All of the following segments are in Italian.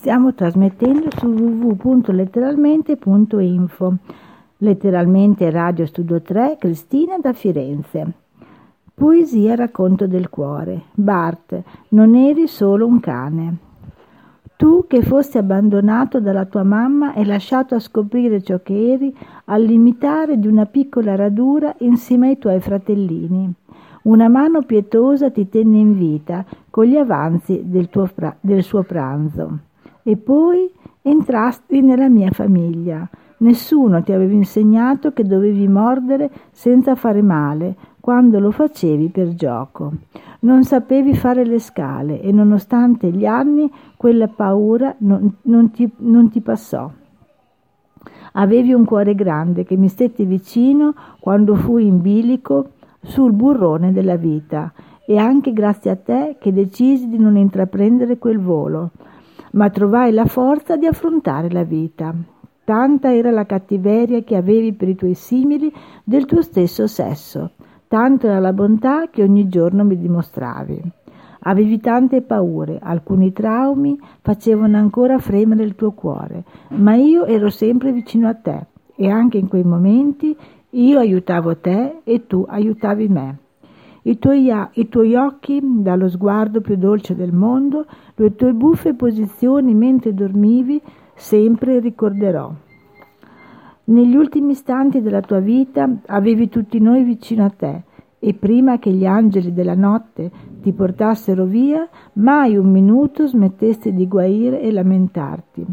Stiamo trasmettendo su www.letteralmente.info. Letteralmente Radio Studio 3, Cristina da Firenze. Poesia Racconto del cuore. Bart, non eri solo un cane. Tu che fosti abbandonato dalla tua mamma e lasciato a scoprire ciò che eri al limitare di una piccola radura insieme ai tuoi fratellini. Una mano pietosa ti tenne in vita con gli avanzi del, pra- del suo pranzo. E poi entrasti nella mia famiglia. Nessuno ti aveva insegnato che dovevi mordere senza fare male quando lo facevi per gioco. Non sapevi fare le scale e nonostante gli anni quella paura non, non, ti, non ti passò. Avevi un cuore grande che mi stette vicino quando fui in bilico sul burrone della vita e anche grazie a te che decisi di non intraprendere quel volo, ma trovai la forza di affrontare la vita. Tanta era la cattiveria che avevi per i tuoi simili del tuo stesso sesso, tanto era la bontà che ogni giorno mi dimostravi. Avevi tante paure, alcuni traumi facevano ancora fremere il tuo cuore, ma io ero sempre vicino a te e anche in quei momenti io aiutavo te e tu aiutavi me. I tuoi, I tuoi, occhi, dallo sguardo più dolce del mondo, le tue buffe posizioni mentre dormivi, sempre ricorderò. Negli ultimi istanti della tua vita avevi tutti noi vicino a te e prima che gli angeli della notte ti portassero via, mai un minuto smetteste di guaire e lamentarti.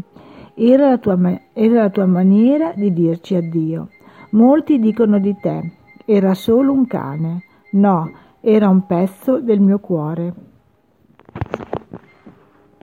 Era la tua, era la tua maniera di dirci addio. Molti dicono di te, era solo un cane. No, era un pezzo del mio cuore.